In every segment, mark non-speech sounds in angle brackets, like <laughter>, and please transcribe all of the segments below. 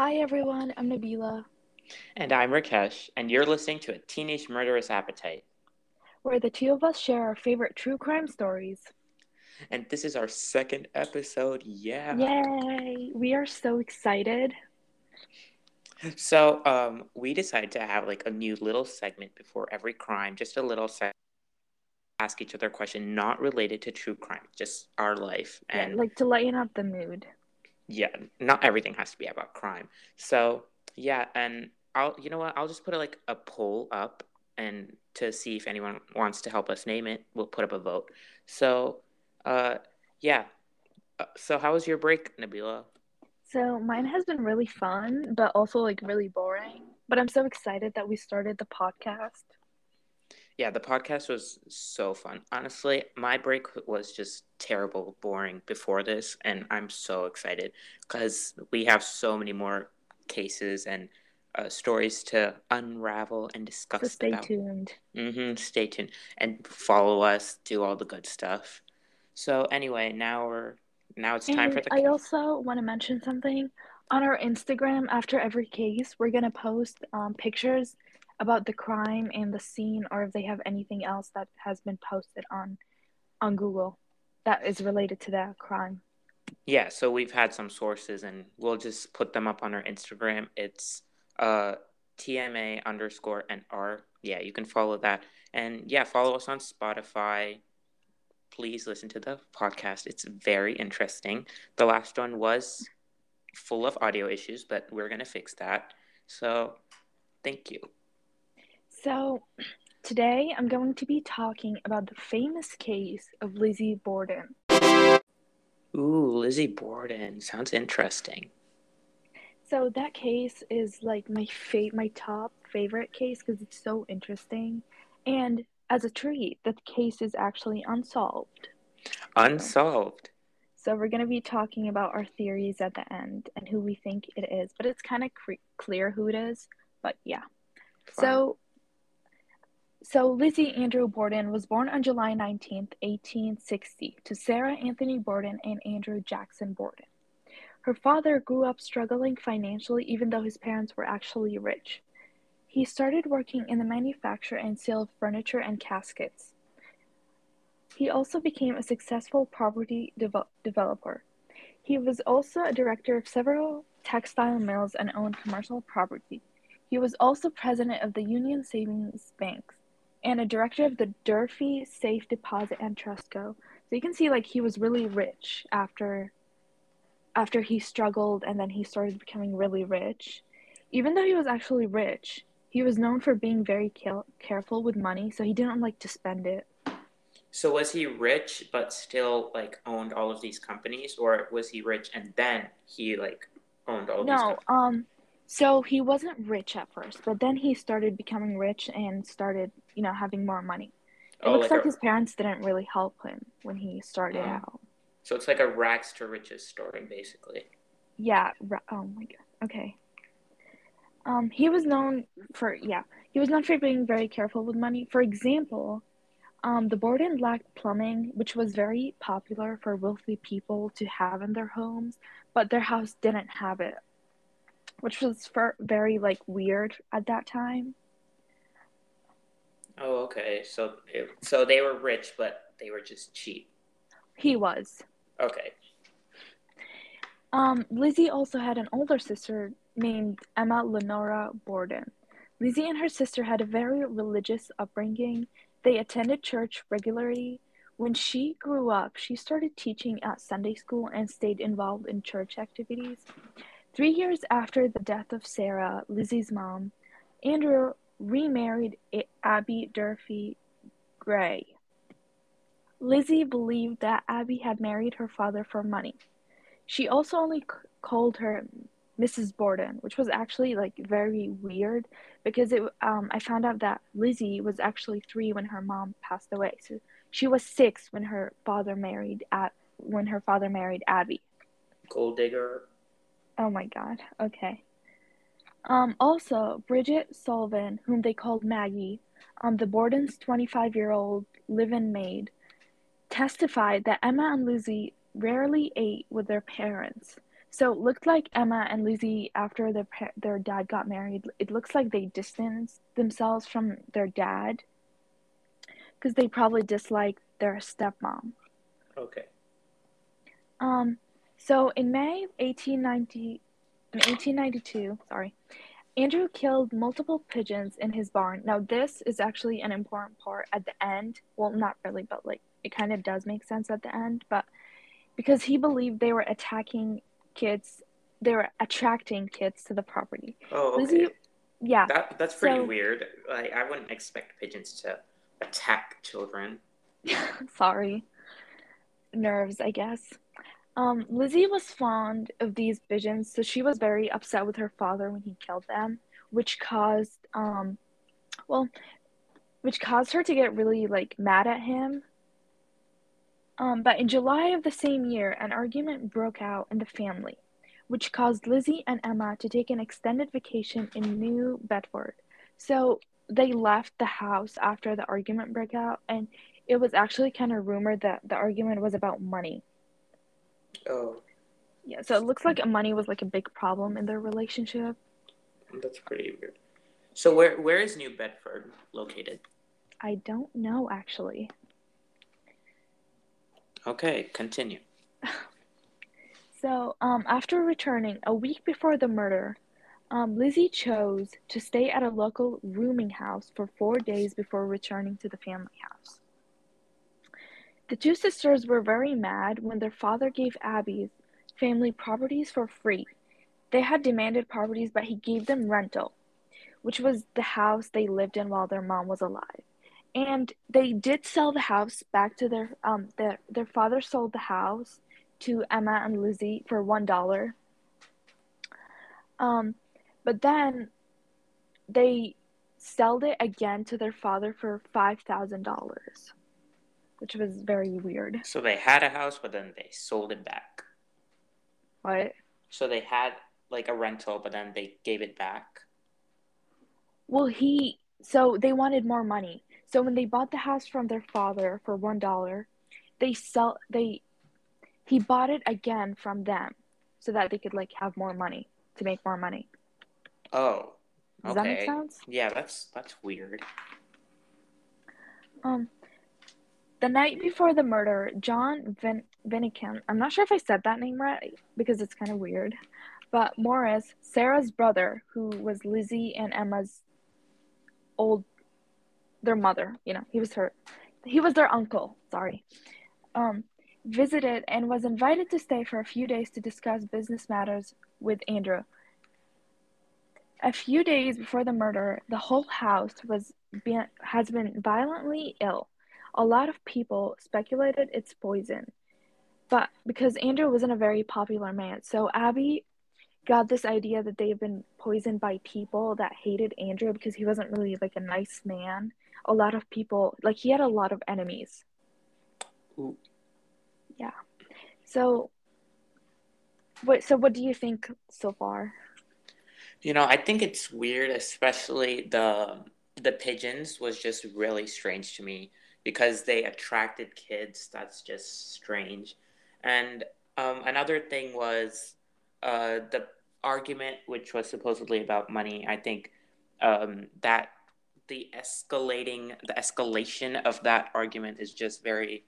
Hi everyone, I'm Nabila, And I'm Rakesh, and you're listening to A Teenage Murderous Appetite. where the two of us share our favorite true crime stories. And this is our second episode. Yeah. Yay! We are so excited. So, um, we decided to have like a new little segment before every crime, just a little segment. Ask each other a question not related to true crime, just our life. Yeah, And like to lighten up the mood. Yeah, not everything has to be about crime. So, yeah, and I'll, you know what, I'll just put a, like a poll up and to see if anyone wants to help us name it, we'll put up a vote. So, uh, yeah. Uh, so, how was your break, Nabila? So mine has been really fun, but also like really boring. But I'm so excited that we started the podcast. Yeah, the podcast was so fun. Honestly, my break was just terrible, boring before this, and I'm so excited because we have so many more cases and uh, stories to unravel and discuss So stay about. tuned. Mm-hmm. Stay tuned and follow us. Do all the good stuff. So anyway, now we're now it's time for the I also want to mention something. On our Instagram, after every case, we're gonna post um, pictures about the crime and the scene, or if they have anything else that has been posted on on Google that is related to that crime. yeah. So we've had some sources, and we'll just put them up on our Instagram. It's uh TMA underscore and R. Yeah, you can follow that, and yeah, follow us on Spotify. Please listen to the podcast. It's very interesting. The last one was full of audio issues, but we're gonna fix that. So, thank you. So, today I'm going to be talking about the famous case of Lizzie Borden. Ooh, Lizzie Borden sounds interesting. So that case is like my fa- my top favorite case because it's so interesting, and as a treat, the case is actually unsolved. Unsolved. So we're gonna be talking about our theories at the end and who we think it is, but it's kind of cre- clear who it is. But yeah. Fun. So, so Lizzie Andrew Borden was born on July 19th, 1860, to Sarah Anthony Borden and Andrew Jackson Borden. Her father grew up struggling financially, even though his parents were actually rich. He started working in the manufacture and sale of furniture and caskets. He also became a successful property devel- developer. He was also a director of several textile mills and owned commercial property. He was also president of the Union Savings Banks and a director of the Durfee Safe Deposit and Trust Co. So you can see like he was really rich after after he struggled and then he started becoming really rich. Even though he was actually rich, he was known for being very care- careful with money, so he didn't like to spend it. So was he rich but still like owned all of these companies, or was he rich and then he like owned all these? No, companies? um, so he wasn't rich at first, but then he started becoming rich and started, you know, having more money. It Oh, looks like like a- his parents didn't really help him when he started Mm. out. So it's like a rags to riches story, basically. Yeah, ra- oh my god. Okay. Um, he was known for yeah, he was known for being very careful with money. For example, um, the Borden lacked plumbing, which was very popular for wealthy people to have in their homes, but their house didn't have it, which was for very like weird at that time. Oh, okay. So it, so they were rich, but they were just cheap. He was. Okay. Um, Lizzie also had an older sister named Emma Lenora Borden. Lizzie and her sister had a very religious upbringing. They attended church regularly. When she grew up, she started teaching at Sunday school and stayed involved in church activities. Three years after the death of Sarah, Lizzie's mom, Andrew remarried Abby Durfee Gray. Lizzie believed that Abby had married her father for money. She also only c- called her Mrs. Borden, which was actually like very weird because it um I found out that Lizzie was actually 3 when her mom passed away. So she was 6 when her father married at when her father married Abby. Gold digger. Oh my god. Okay. Um also Bridget Sullivan, whom they called Maggie, um the Borden's 25-year-old live-in maid, testified that Emma and Lizzie rarely ate with their parents. So it looked like Emma and Lizzie, after their their dad got married, it looks like they distanced themselves from their dad because they probably disliked their stepmom. Okay. Um. So in May 1890, in 1892, sorry, Andrew killed multiple pigeons in his barn. Now this is actually an important part at the end. Well, not really, but like it kind of does make sense at the end, but because he believed they were attacking kids, they were attracting kids to the property. Oh, okay. Lizzie, yeah. That that's pretty So- weird. Like I wouldn't expect pigeons to attack children. <laughs> Sorry. Nerves, I guess. Um, Lizzie was fond of these visions, so she was very upset with her father when he killed them, which caused um well, which caused her to get really like mad at him. Um, but in July of the same year, an argument broke out in the family, which caused Lizzie and Emma to take an extended vacation in New Bedford. So they left the house after the argument broke out, and it was actually kind of rumored that the argument was about money. Oh, Yeah, so it looks like money was like a big problem in their relationship. that's pretty weird. So where where is New Bedford located? I don't know actually. Okay, continue. <laughs> So, um, after returning a week before the murder, um, Lizzie chose to stay at a local rooming house for four days before returning to the family house. The two sisters were very mad when their father gave Abby's family properties for free. They had demanded properties, but he gave them rental, which was the house they lived in while their mom was alive. And they did sell the house back to their um their their father sold the house to Emma and Lizzie for one dollar. Um, but then they sold it again to their father for five thousand dollars, which was very weird. So they had a house, but then they sold it back. What? So they had like a rental, but then they gave it back. Well, he so they wanted more money. So when they bought the house from their father for one dollar, they sell they he bought it again from them so that they could like have more money to make more money. Oh, Does that make okay. sense? Yeah, that's that's weird. Um, the night before the murder, John Vin- Vinnican, I'm not sure if I said that name right because it's kind of weird, but Morris, Sarah's brother, who was Lizzie and Emma's old, their mother, you know, he was her, he was their uncle, sorry, um, visited and was invited to stay for a few days to discuss business matters with Andrew. A few days before the murder, the whole house was be- has been violently ill. A lot of people speculated it's poison, but because Andrew wasn't a very popular man, so Abby got this idea that they've been poisoned by people that hated Andrew because he wasn't really like a nice man. A lot of people, like he had a lot of enemies. Ooh. Yeah. So, what? So, what do you think so far? You know, I think it's weird, especially the the pigeons was just really strange to me because they attracted kids. That's just strange. And um, another thing was uh, the argument, which was supposedly about money. I think um, that the escalating, the escalation of that argument is just very,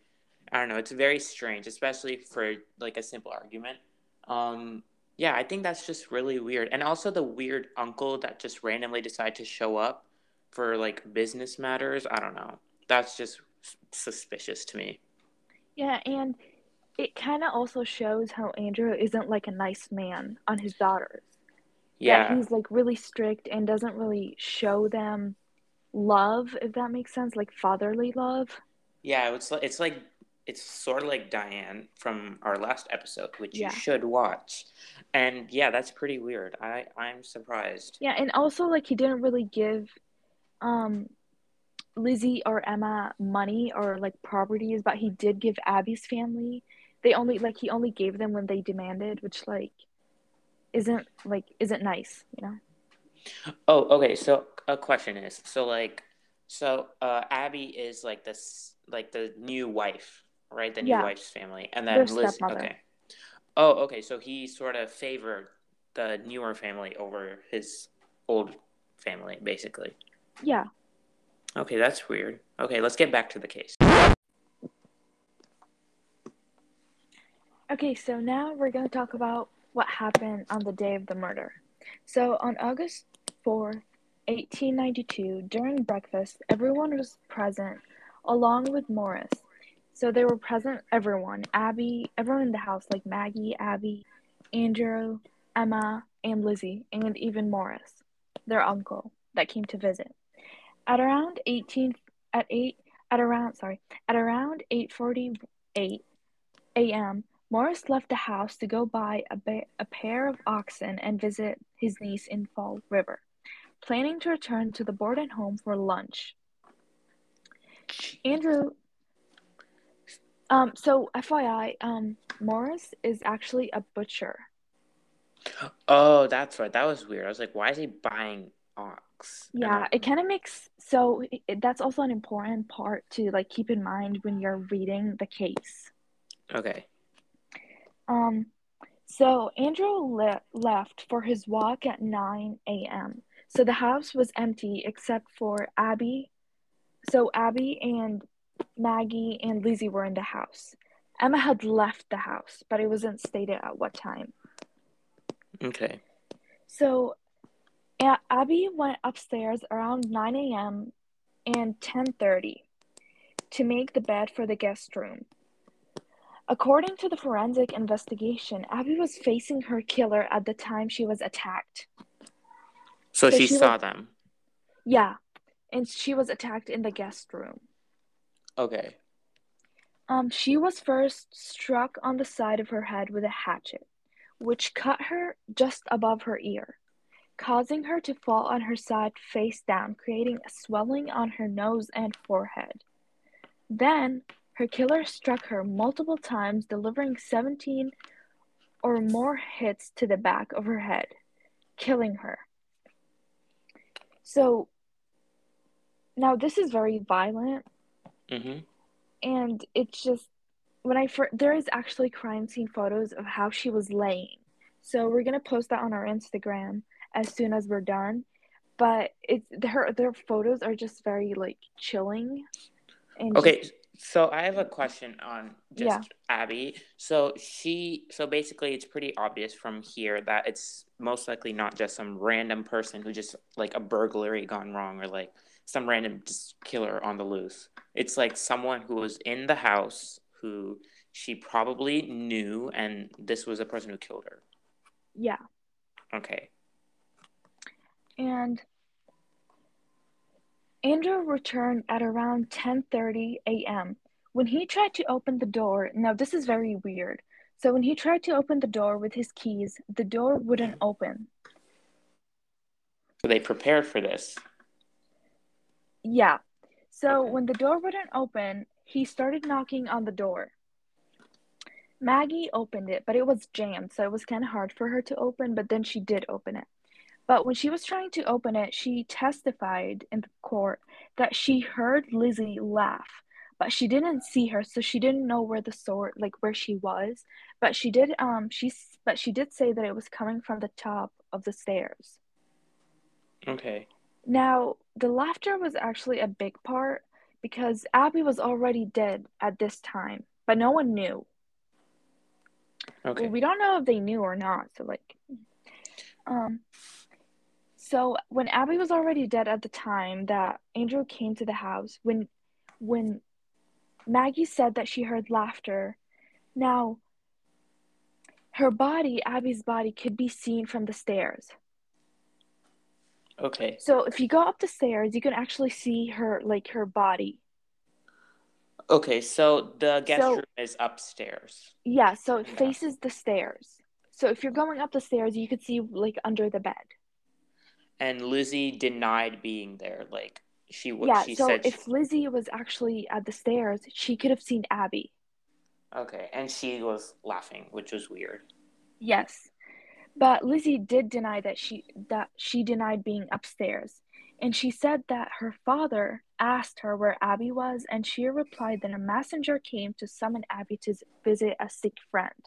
I don't know, it's very strange, especially for like a simple argument. Um, yeah, I think that's just really weird. And also the weird uncle that just randomly decided to show up for like business matters. I don't know. That's just suspicious to me. Yeah, and it kind of also shows how Andrew isn't like a nice man on his daughters. Yeah. That he's like really strict and doesn't really show them love, if that makes sense, like fatherly love. Yeah, it's like it's like it's sort of like Diane from our last episode, which Yeah. you should watch. And yeah, that's pretty weird. I I'm surprised. Yeah, and also like he didn't really give um Lizzie or Emma money or like properties, but he did give Abby's family. They only like he only gave them when they demanded, which like isn't like isn't nice, you know. Oh, okay. So a question is, so like, so uh, Abby is like this, like the new wife, right? The new Yeah. wife's family, and then Their Liz. stepmother. Okay. Oh, okay. So he sort of favored the newer family over his old family, basically. Yeah. Okay, that's weird. Okay, let's get back to the case. Okay, so now we're going to talk about what happened on the day of the murder. So on August 4th, 1892, during breakfast, everyone was present along with Morris. So they were present, everyone, Abby, everyone in the house, like Maggie, Abby, Andrew, Emma, and Lizzie, and even Morris, their uncle, that came to visit. At around 18, at 8, at around, sorry, at around 8.48 a.m., Morris left the house to go buy a, ba- a pair of oxen and visit his niece in Fall River, planning to return to the Borden home for lunch. Andrew um, so FYI, um, Morris is actually a butcher. Oh, that's right. That was weird. I was like, why is he buying ox? Yeah, it kind of makes so it, that's also an important part to like keep in mind when you're reading the case. Okay. Um, so Andrew le- left for his walk at 9 a.m. So the house was empty except for Abby. So Abby and Maggie and Lizzie were in the house. Emma had left the house, but it wasn't stated at what time. Okay. So Abby went upstairs around 9 a.m. and 10:30 to make the bed for the guest room. According to the forensic investigation, Abby was facing her killer at the time she was attacked. So, So she, she saw was- them. Yeah, and she was attacked in the guest room. Okay. Um, she was first struck on the side of her head with a hatchet, which cut her just above her ear, causing her to fall on her side face down, creating a swelling on her nose and forehead. Then, her killer struck her multiple times, delivering 17 or more hits to the back of her head, killing her. So, now this is very violent Mm-hmm. and it's just when I fir- there is actually crime scene photos of how she was laying. So we're gonna post that on our Instagram as soon as we're done. But it's her their photos are just very like chilling. And Okay. just- So I have a question on just Yeah. Abby. So she, so basically, it's pretty obvious from here that it's most likely not just some random person who just like a burglary gone wrong or like some random just killer on the loose. It's like someone who was in the house who she probably knew, and this was a person who killed her. yeah. Okay. And Andrew returned at around 10:30 a.m. When he tried to open the door, now this is very weird. So when he tried to open the door with his keys, the door wouldn't open. So they prepared for this. Yeah. So Okay. when the door wouldn't open, he started knocking on the door. Maggie opened it, but it was jammed, so it was kind of hard for her to open, but then she did open it. But when she was trying to open it, she testified in the court that she heard Lizzie laugh, but she didn't see her, so she didn't know where the sword, like where she was. But she did, um, she, but she did say that it was coming from the top of the stairs. Okay. Now, the laughter was actually a big part because Abby was already dead at this time, but no one knew. Okay. Well, we don't know if they knew or not. So, like, um, so when Abby was already dead at the time that Andrew came to the house, when, when Maggie said that she heard laughter, now her body, Abby's body, could be seen from the stairs. Okay. So if you go up the stairs, you can actually see her, like her body. Okay. So the guest So- room is upstairs. Yeah, so it Yeah. faces the stairs. So if you're going up the stairs, you could see like under the bed. And Lizzie denied being there. Like she was. Yeah, she so said. if Lizzie was actually at the stairs, she could have seen Abby. okay, and she was laughing, which was weird. Yes. But Lizzie did deny that she that she denied being upstairs. And she said that her father asked her where Abby was, and she replied that a messenger came to summon Abby to visit a sick friend.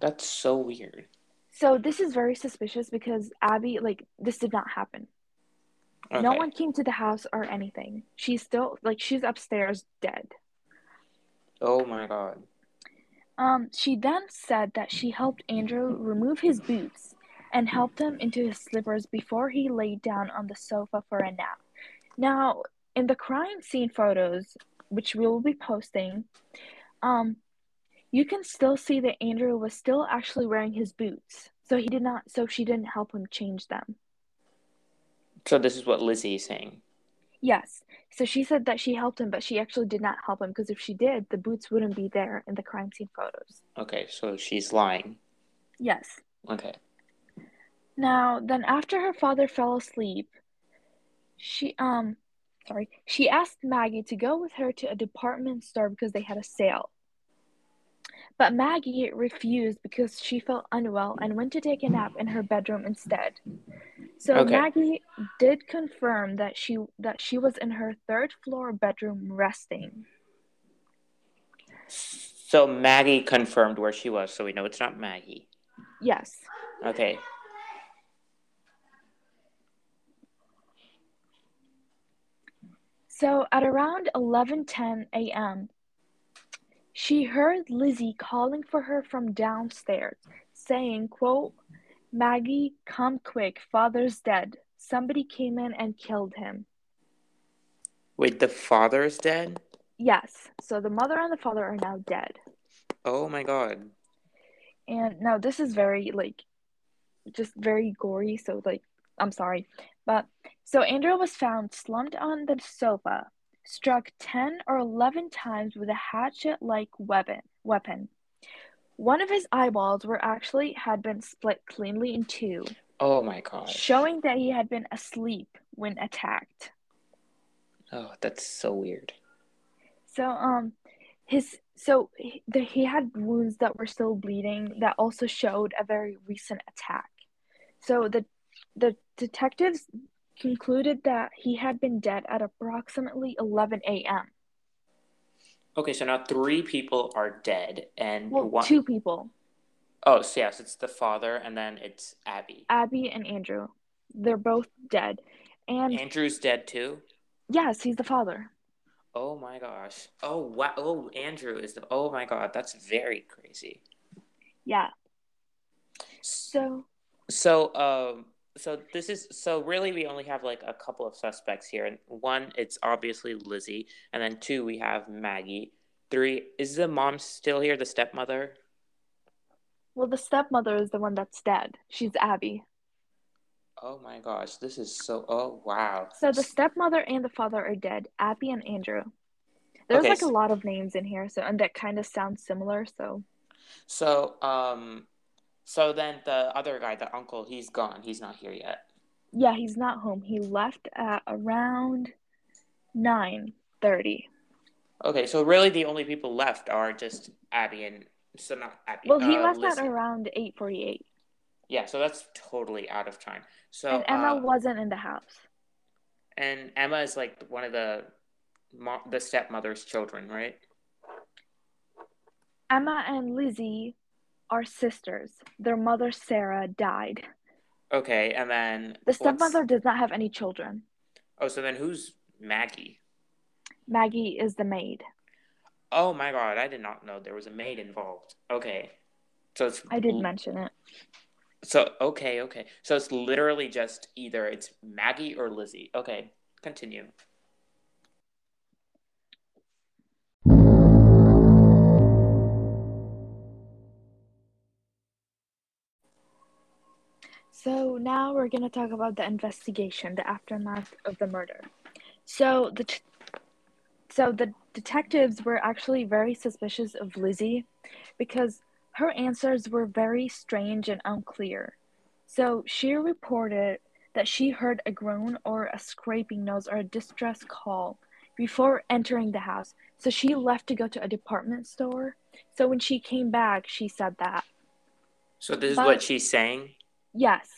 That's so weird. So this is very suspicious because Abby, like, this did not happen. Okay. No one came to the house or anything. She's still like she's upstairs dead. Oh my god. Um, she then said that she helped Andrew remove his boots and helped him into his slippers before he laid down on the sofa for a nap. Now, in the crime scene photos, which we will be posting, um, you can still see that Andrew was still actually wearing his boots. So he did not so she didn't help him change them. So this is what Lizzie is saying. Yes. So she said that she helped him, but she actually did not help him because if she did, the boots wouldn't be there in the crime scene photos. Okay, so she's lying. Yes. Okay. Now, then after her father fell asleep, she um sorry, she asked Maggie to go with her to a department store because they had a sale. But Maggie refused because she felt unwell and went to take a nap in her bedroom instead. So okay. Maggie did confirm that she that she was in her third floor bedroom resting. So Maggie confirmed where she was, so we know it's not Maggie. Yes. Okay. So at around 11:10 a.m., she heard Lizzie calling for her from downstairs, saying, quote, Maggie, come quick, father's dead. Somebody came in and killed him. Wait, the father is dead? Yes. So the mother and the father are now dead. Oh my god. And now this is very like just very gory, so like I'm sorry. But so Andrew was found slumped on the sofa, struck 10 or 11 times with a hatchet-like weapon. Weapon. One of his eyeballs were actually had been split cleanly in two. Oh my god. Showing that he had been asleep when attacked. Oh, that's so weird. So um his so he, the, he had wounds that were still bleeding that also showed a very recent attack. So the the detectives concluded that he had been dead at approximately 11 a.m. Okay, so now three people are dead, and well, one... two people. Oh, so yes, it's the father, and then it's Abby. Abby and Andrew, they're both dead, and Andrew's dead too. Yes, he's the father. Oh my gosh! Oh wow! Oh, Andrew is the. Oh my god, that's very crazy. Yeah. So. So, um, so this is so really we only have like a couple of suspects here and one it's obviously lizzie and then two we have maggie. Three is the mom still here the stepmother? Well the stepmother is the one that's dead. She's abby. Oh my gosh this is so oh wow. So the stepmother and the father are dead abby and andrew. There's okay, like so, a lot of names in here so and that kind of sounds similar so. So um so then the other guy, the uncle, he's gone. He's not here yet. Yeah, he's not home. He left at around nine thirty. Okay, so really the only people left are just Abby and so not Abby. Well, he uh, left Lizzie. at around eight forty eight. Yeah, so that's totally out of time. So and Emma uh, wasn't in the house. And Emma is like one of the the stepmother's children, right? Emma and Lizzie are sisters. Their mother, Sarah, died. Okay, and then the stepmother does not have any children. Oh, so then who's Maggie? Maggie is the maid. Oh my god, I did not know there was a maid involved. Okay. So it's I did mention it. So okay, okay. So it's literally just either it's Maggie or Lizzie. Okay, continue. So now we're going to talk about the investigation, the aftermath of the murder. So the t- so the detectives were actually very suspicious of Lizzie because her answers were very strange and unclear. So she reported that she heard a groan or a scraping noise or a distress call before entering the house. So she left to go to a department store. So when she came back, she said that. So this but, is what she's saying? Yes.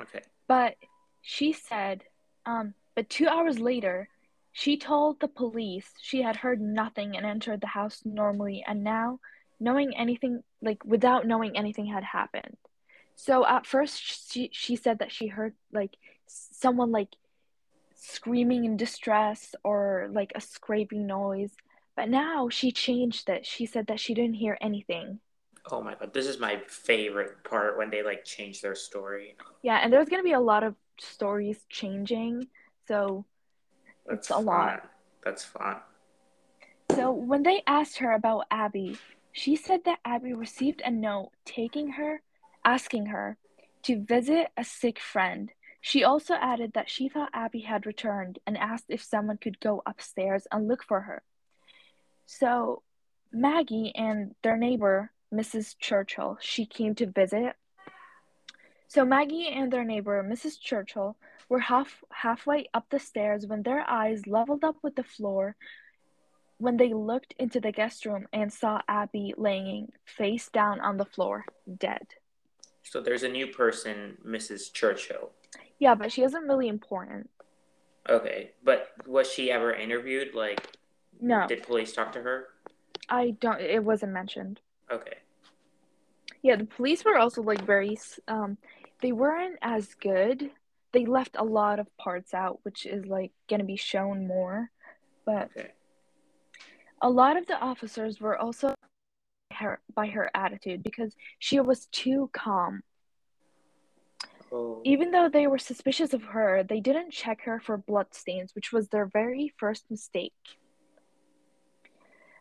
Okay. But she said, um, but two hours later, she told the police she had heard nothing and entered the house normally, and now knowing anything like without knowing anything had happened. So at first she she said that she heard like someone like screaming in distress or like a scraping noise. But now she changed it. She said that she didn't hear anything. Oh my god, this is my favorite part when they like change their story. Yeah, and there's gonna be a lot of stories changing, so That's it's a lot. That's fun. So when they asked her about Abby, she said that Abby received a note taking her, asking her to visit a sick friend. She also added that she thought Abby had returned and asked if someone could go upstairs and look for her. So Maggie and their neighbor, Mrs. Churchill, she came to visit. So Maggie and their neighbor, Mrs. Churchill, were half halfway up the stairs when their eyes leveled up with the floor when they looked into the guest room and saw Abby laying face down on the floor, dead. So there's a new person, Mrs. Churchill. Yeah, but she isn't really important. Okay, but was she ever interviewed? Like, No, did police talk to her? I don't. It wasn't mentioned. Okay. Yeah, the police were also like very. Um, they weren't as good. They left a lot of parts out, which is like gonna be shown more. But Okay. a lot of the officers were also her by her attitude because she was too calm. Oh. Even though they were suspicious of her, they didn't check her for bloodstains, which was their very first mistake.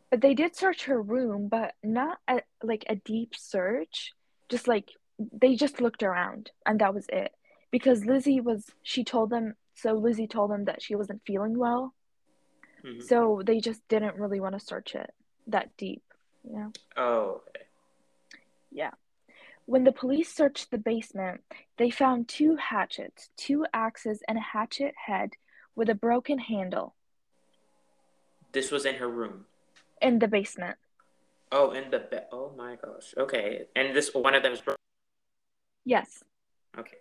But they did search her room, but not a, like a deep search. Just like they just looked around, and that was it. Because Lizzie was, she told them, so Lizzie told them that she wasn't feeling well. Mhm. So they just didn't really want to search it that deep, you know? Oh, okay. Yeah. When the police searched the basement, they found two hatchets, two axes, and a hatchet head with a broken handle This was in her room. In the basement. Oh, in the bed. Oh my gosh. Okay. And this one of them is. Yes. Okay.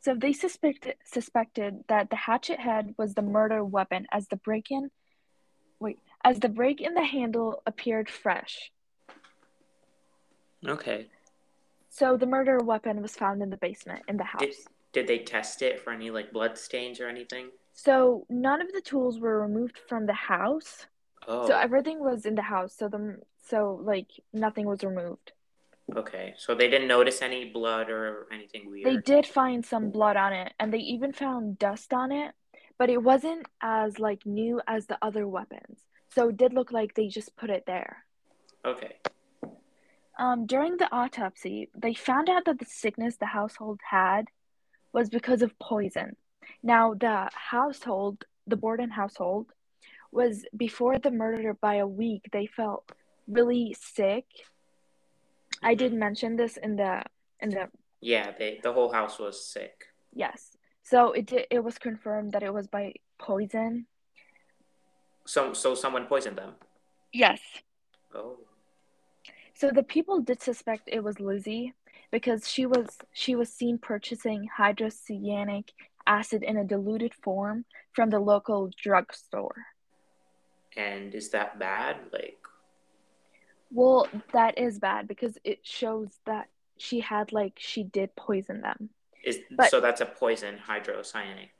So they suspected suspected that the hatchet head was the murder weapon as the break-in wait, as the break in the handle appeared fresh. Okay. So the murder weapon was found in the basement in the house. Did did they test it for any like blood stains or anything? So none of the tools were removed from the house. Oh. So everything was in the house. So the so like nothing was removed. okay. So they didn't notice any blood or anything weird. They did find some blood on it and they even found dust on it, but it wasn't as like new as the other weapons. So it did look like they just put it there. Okay. Um, during the autopsy, they found out that the sickness the household had was because of poison. Now, the household, the Borden household, was before the murder by a week. They felt really sick. I did mention this in the in the Yeah. They the whole house was sick. yes. So it did, it was confirmed that it was by poison. So so someone poisoned them. Yes. Oh. So the people did suspect it was Lizzie because she was she was seen purchasing hydrocyanic acid in a diluted form from the local drugstore. And is that bad? Like. Well, that is bad because it shows that she had like she did poison them. Is But- so that's a poison, hydrocyanic.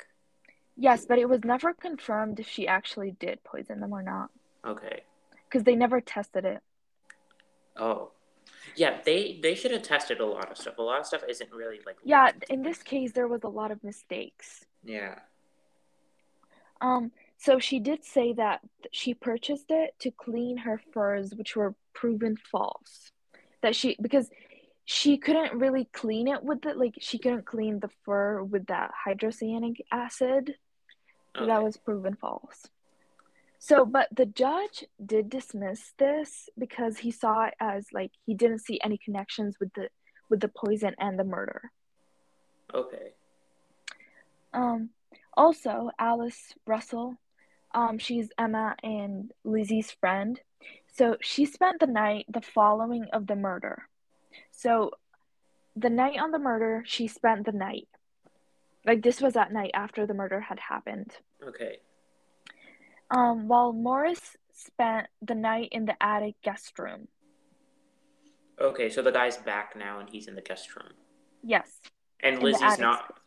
Yes, but it was never confirmed if she actually did poison them or not Okay. because they never tested it. Oh. Yeah, they they should have tested a lot of stuff. A lot of stuff isn't really like Yeah, in this case there was a lot of mistakes. Yeah. Um, so she did say that she purchased it to clean her furs, which were proven false. That she because she couldn't really clean it with the like she couldn't clean the fur with that hydrocyanic acid. So That was proven false. So, but the judge did dismiss this because he saw it as like he didn't see any connections with the with the poison and the murder. Okay. Um, also, Alice Russell, um, she's Emma and Lizzie's friend. So she spent the night the following of the murder. So the night on the murder, she spent the night. Like this was at night after the murder had happened. Okay. Um, while Morris spent the night in the attic guest room. Okay, so the guy's back now and he's in the guest room. Yes. And Lizzie's not.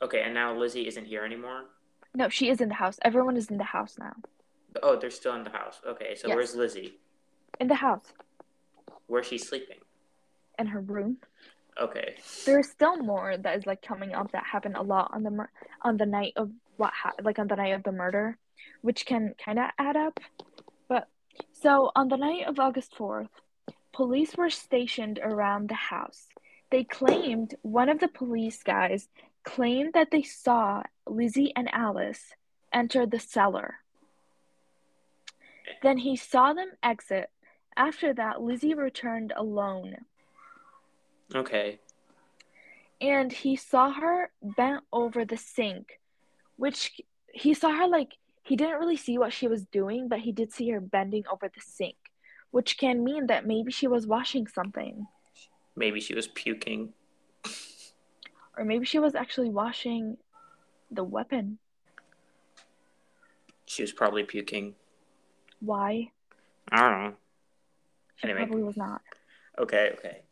Okay, and now Lizzie isn't here anymore? No, she is in the house. Everyone is in the house now. Oh, they're still in the house. Okay, so Yes. where's Lizzie? In the house. Where's she sleeping? In her room. Okay. There's still more that is like coming up that happened a lot on the mur- on the night of what ha- like on the night of the murder, which can kind of add up. But so on the night of August 4th, police were stationed around the house. They claimed one of the police guys claimed that they saw Lizzie and Alice enter the cellar. Then he saw them exit. After that, Lizzie returned alone Okay. and he saw her bent over the sink, which he saw her like he didn't really see what she was doing, but he did see her bending over the sink, which can mean that maybe she was washing something, Maybe she was puking. Or maybe she was actually washing the weapon. She was probably puking. Why? I don't know. She Anyway. probably was not. Okay, okay.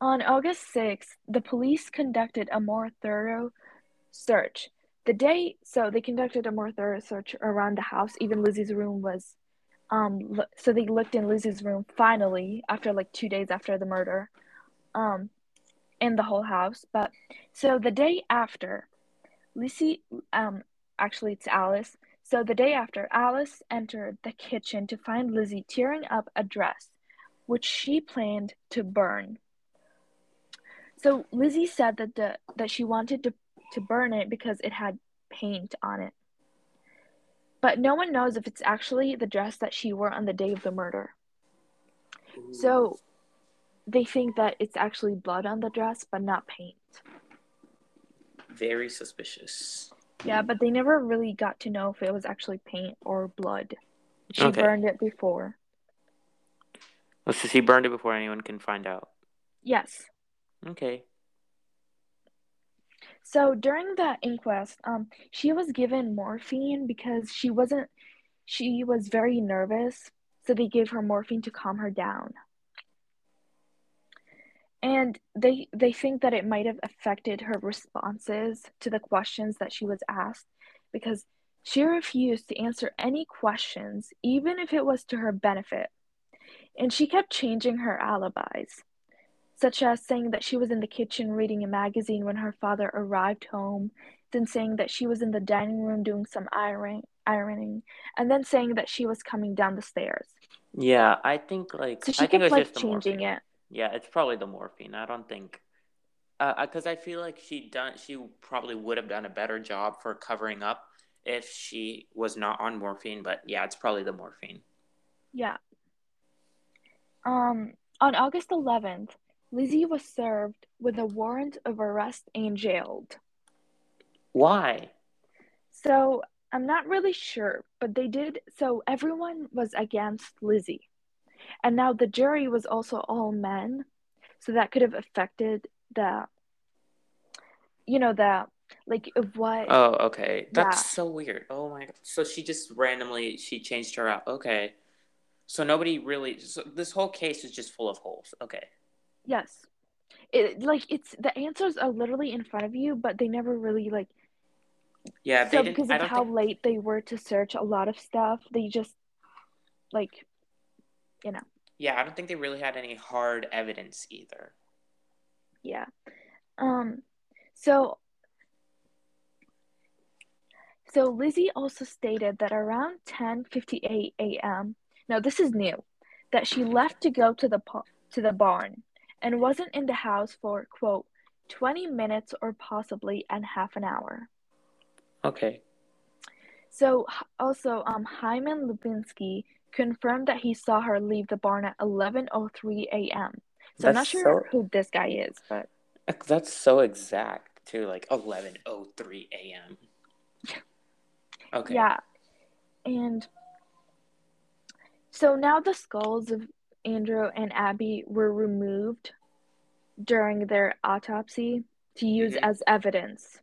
On August 6th, the police conducted a more thorough search. The day, so they conducted a more thorough search around the house. Even Lizzie's room was, um, so they looked in Lizzie's room finally after like two days after the murder, um, in the whole house. But so the day after, Lizzie, um, actually it's Alice. So the day after, Alice entered the kitchen to find Lizzie tearing up a dress, which she planned to burn. So Lizzie said that the that she wanted to to burn it because it had paint on it. But no one knows if it's actually the dress that she wore on the day of the murder. So they think that it's actually blood on the dress but not paint. Very suspicious. Yeah, but they never really got to know if it was actually paint or blood. She Okay. burned it before. Let's just he burned it before anyone can find out. Yes. Okay. So during the inquest, um, she was given morphine because she wasn't, she was very nervous. So they gave her morphine to calm her down. And they they think that it might have affected her responses to the questions that she was asked because she refused to answer any questions, even if it was to her benefit. And she kept changing her alibis such as saying that she was in the kitchen reading a magazine when her father arrived home, then saying that she was in the dining room doing some iron, ironing, and then saying that she was coming down the stairs. Yeah, I think like So she I kept like changing it. Yeah, it's probably the morphine. I don't think because I feel like she done she probably would have done a better job for covering up if she was not on morphine. But yeah, it's probably the morphine. Yeah. Um, on August 11th, Lizzie was served with a warrant of arrest and jailed. Why? So I'm not really sure, but they did. So everyone was against Lizzie. And now the jury was also all men. So that could have affected the, you know, the, like, what. Oh, okay. That's Yeah. so weird. Oh my god. So she just randomly she changed her out. Okay. So nobody really. So this whole case is just full of holes. Okay. Yes. It, like, it's the answers are literally in front of you, but they never really, like, Yeah, they so because of how think. late they were to search a lot of stuff, they just, like, Yeah, I don't think they really had any hard evidence either. Yeah. Um so so Lizzie also stated that around 10:58 a.m. Now this is new that she left to go to the po- to the barn and wasn't in the house for quote 20 minutes or possibly and half an hour. Okay. So also um Hyman Lubinsky confirmed that he saw her leave the barn at 11:03 a.m. So I'm not sure so- who this guy is, but That's so exact too. Like eleven oh three a.m. <laughs> Okay. Yeah. And so now the skulls of Andrew and Abby were removed during their autopsy to use Mhm. as evidence.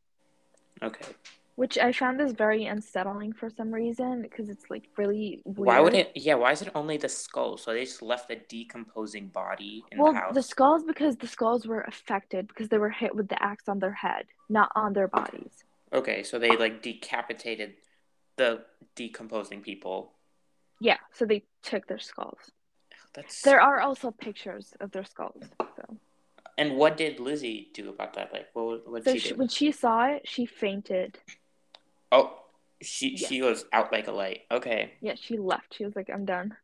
Okay. Which I found this very unsettling for some reason because it's like really weird. Why would it? Yeah, why is it only the skull? So they just left a decomposing body in well, the house. the skulls because the skulls were affected because they were hit with the axe on their head, not on their bodies. Okay, so they like decapitated the decomposing people. Yeah, so they took their skulls. That's There are also pictures of their skulls. So, and what did Lizzie do about that? Like, what what so she she, do? when she saw it, she fainted. Oh, she she was out like a light. Okay. Yeah, she left. She was like, "I'm done,"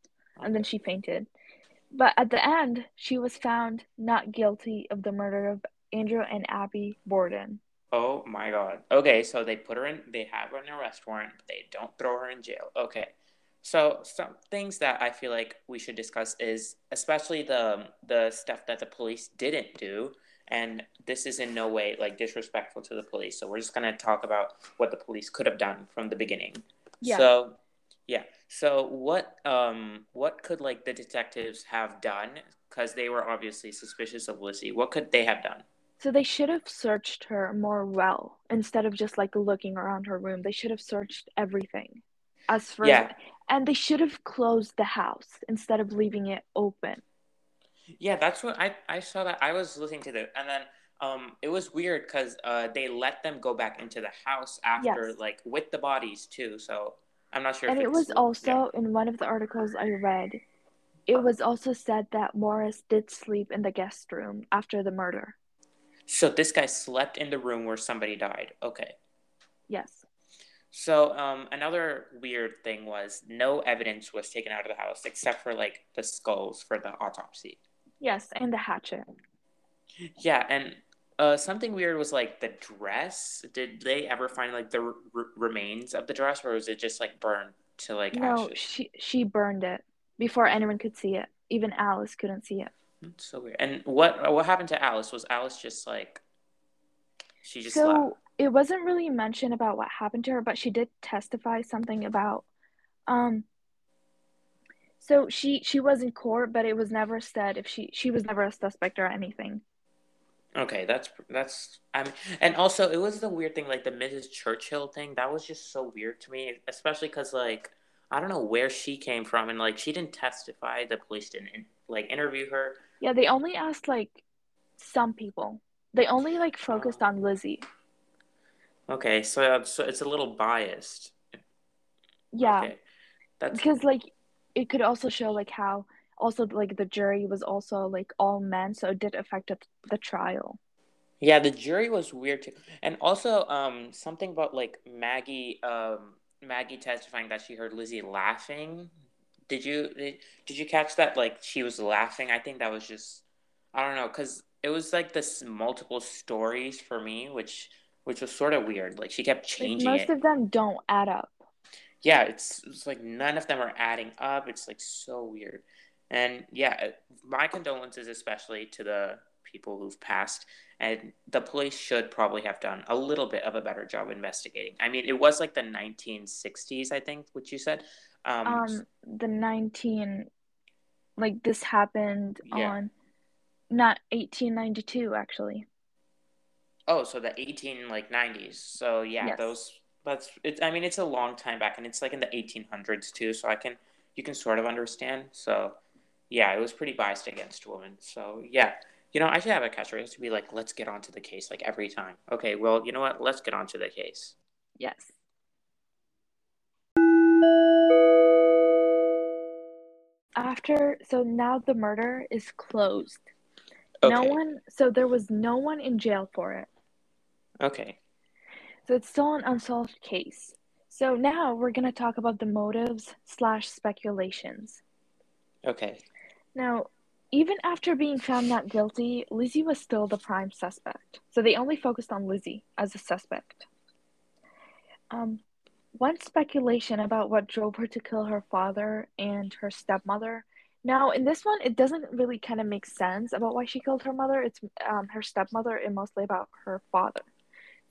and then she fainted. But at the end, she was found not guilty of the murder of Andrew and Abby Borden. Oh my god. Okay, so they put her in. They have an arrest warrant, but they don't throw her in jail. Okay. So some things that I feel like we should discuss is especially the the stuff that the police didn't do, and this is in no way like disrespectful to the police. So we're just gonna talk about what the police could have done from the beginning. Yeah. So yeah. So what um what could like the detectives have done? Because they were obviously suspicious of Lizzie. What could they have done? So they should have searched her more well instead of just like looking around her room. They should have searched everything. As for Yeah. and they should have closed the house instead of leaving it open. Yeah, that's what I I saw that I was listening to the and then um it was weird because uh they let them go back into the house after Yes. like with the bodies too. So I'm not sure. And if it was yeah. also in one of the articles I read, it was also said that Morse did sleep in the guest room after the murder. So this guy slept in the room where somebody died. Okay. Yes. So um another weird thing was no evidence was taken out of the house except for like the skulls for the autopsy. Yes, and the hatchet. Yeah, and uh, something weird was like the dress. Did they ever find like the r- remains of the dress, or was it just like burned to like No, ashes? she she burned it before anyone could see it. Even Alice couldn't see it. That's so weird. And what what happened to Alice? Was Alice just like she just So left? it wasn't really mentioned about what happened to her, but she did testify something about um so she she was in court, but it was never said if she she was never a suspect or anything. Okay, that's that's I mean, and also it was the weird thing, like the Mrs. Churchill thing. That was just so weird to me, especially because like I don't know where she came from, and like she didn't testify. The police didn't like interview her. Yeah, they only asked like some people. They only like focused on Lizzie. Okay, so so it's a little biased. Yeah, Okay, that's because like it could also show like how also like the jury was also like all men, so it did affect the, the trial. Yeah, the jury was weird too, and also um something about like Maggie um Maggie testifying that she heard Lizzie laughing. Did you did, did you catch that? Like she was laughing. I think that was just I don't know because it was like this multiple stories for me, which which was sort of weird. Like she kept Like changing most it. of them don't add up. Yeah, it's it's like none of them are adding up. It's like so weird. And yeah, my condolences especially to the people who've passed. And the police should probably have done a little bit of a better job investigating. I mean, it was like the 1960s, I think, what you said. Um, Um, the 19 like this happened Yeah. on not 1892 actually. oh, so the 18 like 90s. So yeah, Yes. those that's it's. I mean, it's a long time back, and it's like in the 1800s too. So I can you can sort of understand. So yeah, it was pretty biased against women. So yeah, you know, I should have a catchphrase to be like, "Let's get on to the case," like every time. Okay, well, you know what? Let's get on to the case. Yes. After, so now the murder is closed. No one, so there was no one in jail for it. Okay. So it's still an unsolved case. So now we're going to talk about the motives slash speculations. Okay. Now, even after being found not guilty, Lizzie was still the prime suspect. So they only focused on Lizzie as a suspect. Um, one speculation about what drove her to kill her father and her stepmother. Now, in this one, it doesn't really kind of make sense about why she killed her mother. It's um, her stepmother and mostly about her father.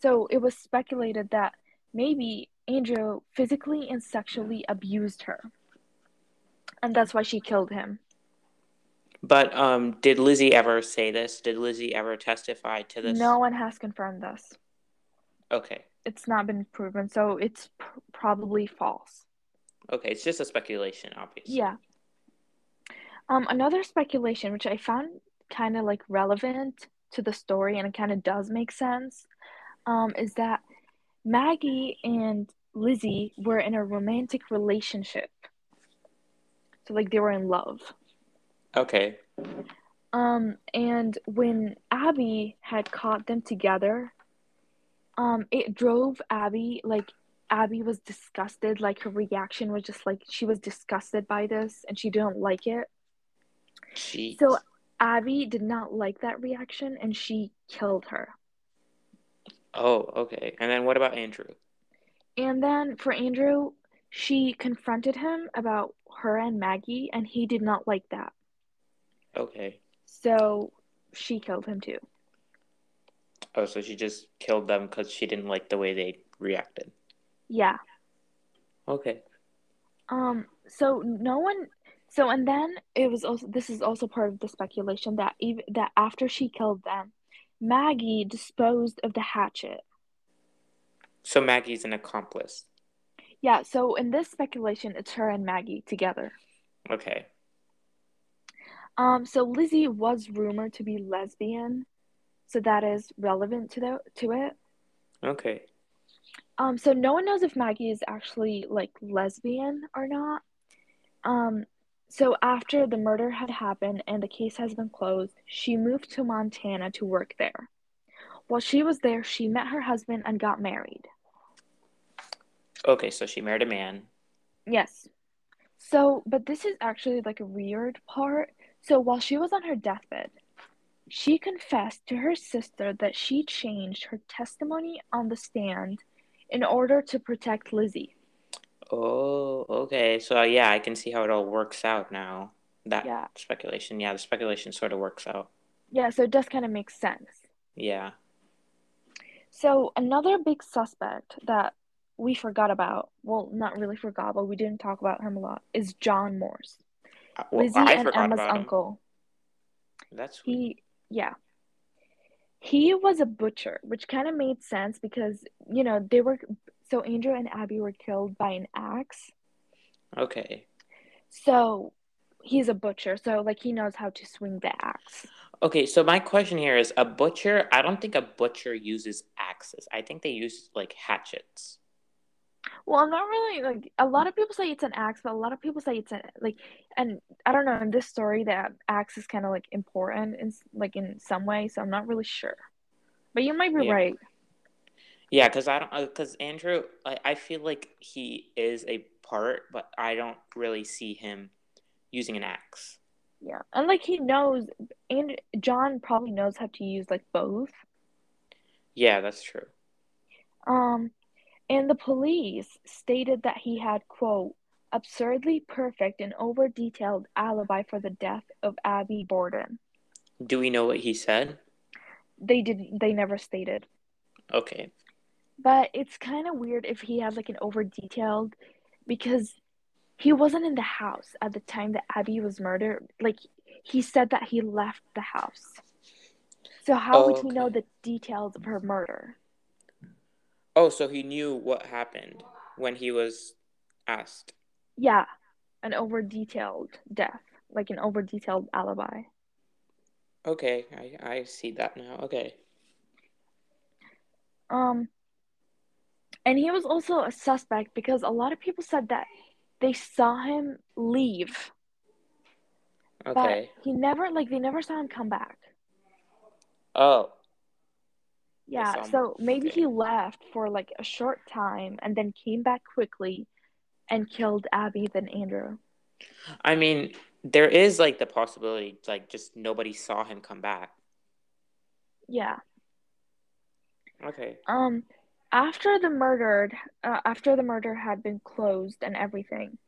So it was speculated that maybe Andrew physically and sexually abused her. And that's why she killed him. But um, did Lizzie ever say this? Did Lizzie ever testify to this? No one has confirmed this. Okay. it's not been proven, so it's pr- probably false. Okay, it's just a speculation, obviously. Yeah. Um, another speculation, which I found kind of like relevant to the story, and it kind of does make sense, um, is that Maggie and Lizzie were in a romantic relationship. So like they were in love. Okay. Um, and when Abby had caught them together, um, it drove Abby like Abby was disgusted. Like her reaction was just like she was disgusted by this, and she didn't like it. Jeez. So Abby did not like that reaction, and she killed her. Oh, okay. And then what about Andrew? And then for Andrew, she confronted him about her and Maggie, and he did not like that. Okay. So she killed him too. Oh, so she just killed them because she didn't like the way they reacted. Yeah. Okay. Um. So no one. So and then it was also this is also part of the speculation that even that after she killed them, Maggie disposed of the hatchet. So Maggie's an accomplice. Yeah. So in this speculation, it's her and Maggie together. Okay. Um. So Lizzie was rumored to be lesbian, so that is relevant to the to it. Okay. Um, so no one knows if Maggie is actually like lesbian or not. Um, so after the murder had happened and the case has been closed, she moved to Montana to work there. While she was there, she met her husband and got married. Okay, so she married a man. Yes. So, but this is actually like a weird part. So while she was on her deathbed, she confessed to her sister that she changed her testimony on the stand in order to protect Lizzie. Oh, okay. So yeah, I can see how it all works out now. That Yeah. speculation. Yeah, the speculation sort of works out. Yeah, so it does kind of make sense. Yeah. So another big suspect that we forgot about, well, not really forgot, but we didn't talk about him a lot, is John Morse. Uh, Well, Lizzie and Emma's him. uncle. That's. He, yeah. He was a butcher, which kind of made sense because, you know, they were, so Andrew and Abby were killed by an axe. Okay. So he's a butcher, so like he knows how to swing the axe. Okay, so my question here is a butcher, I don't think a butcher uses axes. I think they use like hatchets. Well, I'm not really like a lot of people say it's an axe, but a lot of people say it's a like, and I don't know. In this story, that axe is kind of like important in like in some way, so I'm not really sure. But you might be Yeah. right. Yeah, because I don't, because Andrew, I, I feel like he is a part, but I don't really see him using an axe. Yeah, and like he knows, and John probably knows how to use like both. Yeah, that's true. Um, and the police stated that he had quote absurdly perfect and over detailed alibi for the death of Abby Borden. Do we know what he said? They didn't. They never stated. Okay. But it's kind of weird if he had like an over detailed because he wasn't in the house at the time that Abby was murdered. Like he said that he left the house. So how would he know the details of her murder? Oh, so he knew what happened when he was asked. Yeah, an over detailed death, like an over detailed alibi. Okay, I, I see that now. Okay. Um and he was also a suspect because a lot of people said that they saw him leave, Okay. but he never like they never saw him come back. Oh, Yeah, so maybe okay. he left for like a short time and then came back quickly and killed Abby then Andrew. I mean, there is like the possibility, like just nobody saw him come back. Yeah. Okay. Um after the murdered uh, after the murder had been closed and everything,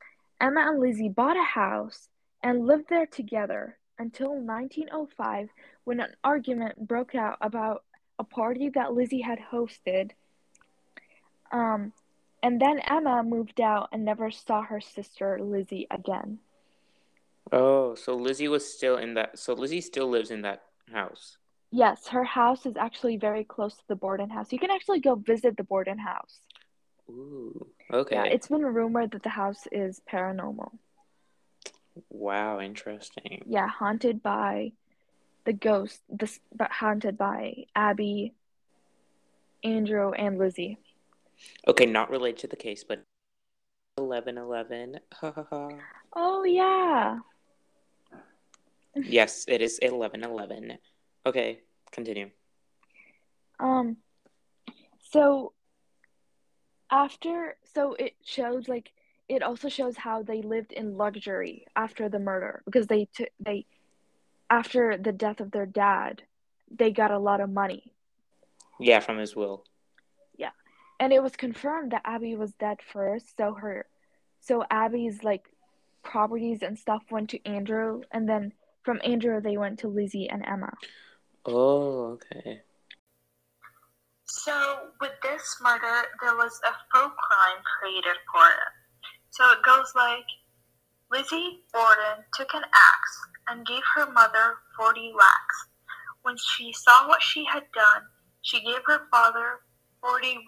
Emma and Lizzie bought a house and lived there together until 1905 when an argument broke out about a party that Lizzie had hosted. Um and then Emma moved out and never saw her sister Lizzie again. Oh, so Lizzie was still in that. So Lizzie still lives in that house. Yes, her house is actually very close to the Borden house. You can actually go visit the Borden house. Ooh, okay. Yeah, it's been rumored that the house is paranormal. wow, interesting. Yeah, haunted by the ghost, this but haunted by Abby, Andrew, and Lizzie. Okay, not related to the case, but eleven eleven. Ha ha ha. Oh yeah. Yes, it is eleven eleven. Okay, continue. Um so after so it shows like it also shows how they lived in luxury after the murder because they took they after the death of their dad they got a lot of money Yeah, from his will. Yeah. And it was confirmed that Abby was dead first so her so Abby's like properties and stuff went to Andrew and then from Andrew they went to Lizzie and Emma Oh, okay. So, with this murder, there was a folk rhyme created for it. So it goes like Lizzie Borden took an axe and gave her mother 40 whacks. When she saw what she had done, she gave her father 41.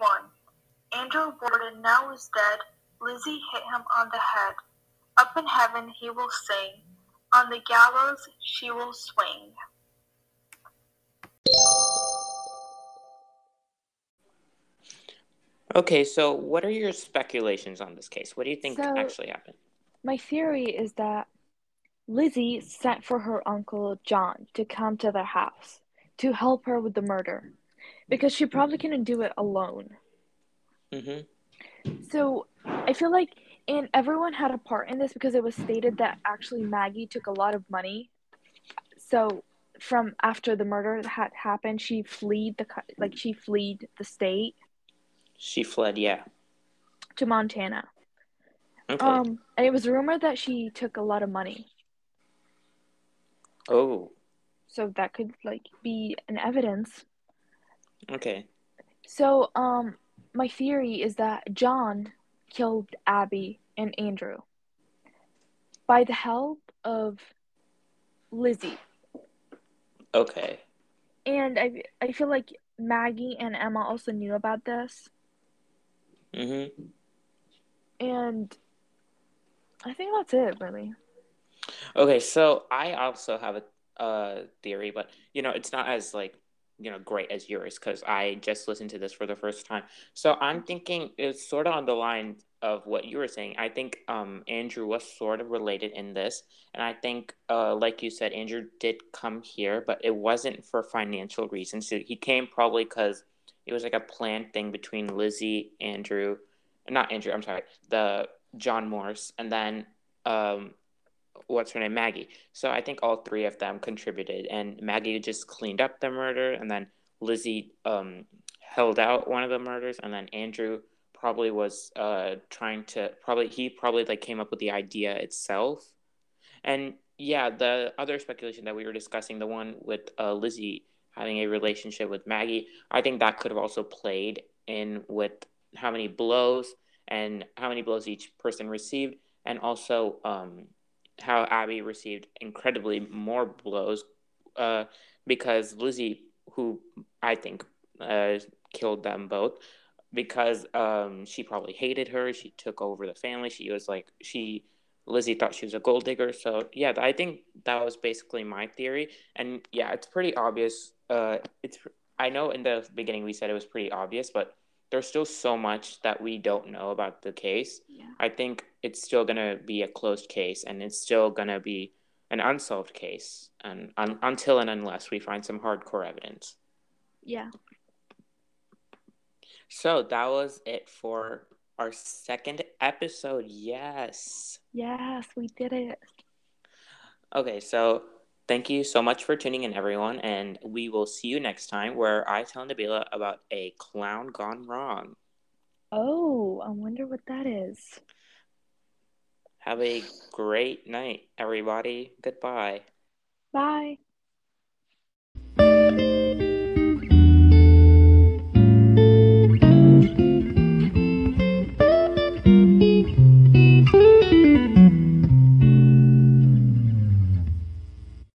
Andrew Borden now is dead. Lizzie hit him on the head. Up in heaven he will sing. On the gallows she will swing. Okay, so what are your speculations on this case? What do you think So- actually happened? My theory is that Lizzie sent for her uncle John to come to their house to help her with the murder because she probably couldn't do it alone. Mm-hmm. So I feel like, and everyone had a part in this because it was stated that actually Maggie took a lot of money. So from after the murder had happened, she fled the like she fled the state She fled, yeah. to Montana. Okay. Um, and it was rumored that she took a lot of money. oh, So that could like be an evidence. okay. So, um, my theory is that John killed Abby and Andrew by the help of Lizzie. Okay. And I I feel like Maggie and Emma also knew about this. Mm-hmm. And I think that's it, really. Okay, so I also have a uh, theory, but you know, it's not as like you know great as yours because I just listened to this for the first time. So I'm thinking it's sort of on the line of what you were saying. I think um, Andrew was sort of related in this, and I think, uh, like you said, Andrew did come here, but it wasn't for financial reasons. He came probably because it was like a planned thing between Lizzie, Andrew, not Andrew. I'm sorry, the John Morse, and then um, what's her name, Maggie. So I think all three of them contributed, and Maggie just cleaned up the murder, and then Lizzie um, held out one of the murders, and then Andrew probably was uh, trying to probably he probably like came up with the idea itself, and yeah, the other speculation that we were discussing, the one with uh, Lizzie having a relationship with Maggie, I think that could have also played in with how many blows and how many blows each person received, and also um, how Abby received incredibly more blows uh, because Lizzie, who I think uh, killed them both, because um, she probably hated her. She took over the family. She was like she. Lizzie thought she was a gold digger, so yeah, I think that was basically my theory. And yeah, it's pretty obvious. Uh, it's I know in the beginning we said it was pretty obvious, but there's still so much that we don't know about the case. Yeah. I think it's still gonna be a closed case, and it's still gonna be an unsolved case, and un- until and unless we find some hardcore evidence. Yeah. So that was it for our second episode. Yes. Yes, we did it. Okay, so thank you so much for tuning in, everyone, and we will see you next time where I tell Nabila about a clown gone wrong. Oh, I wonder what that is. Have a great night, everybody. Goodbye. Bye.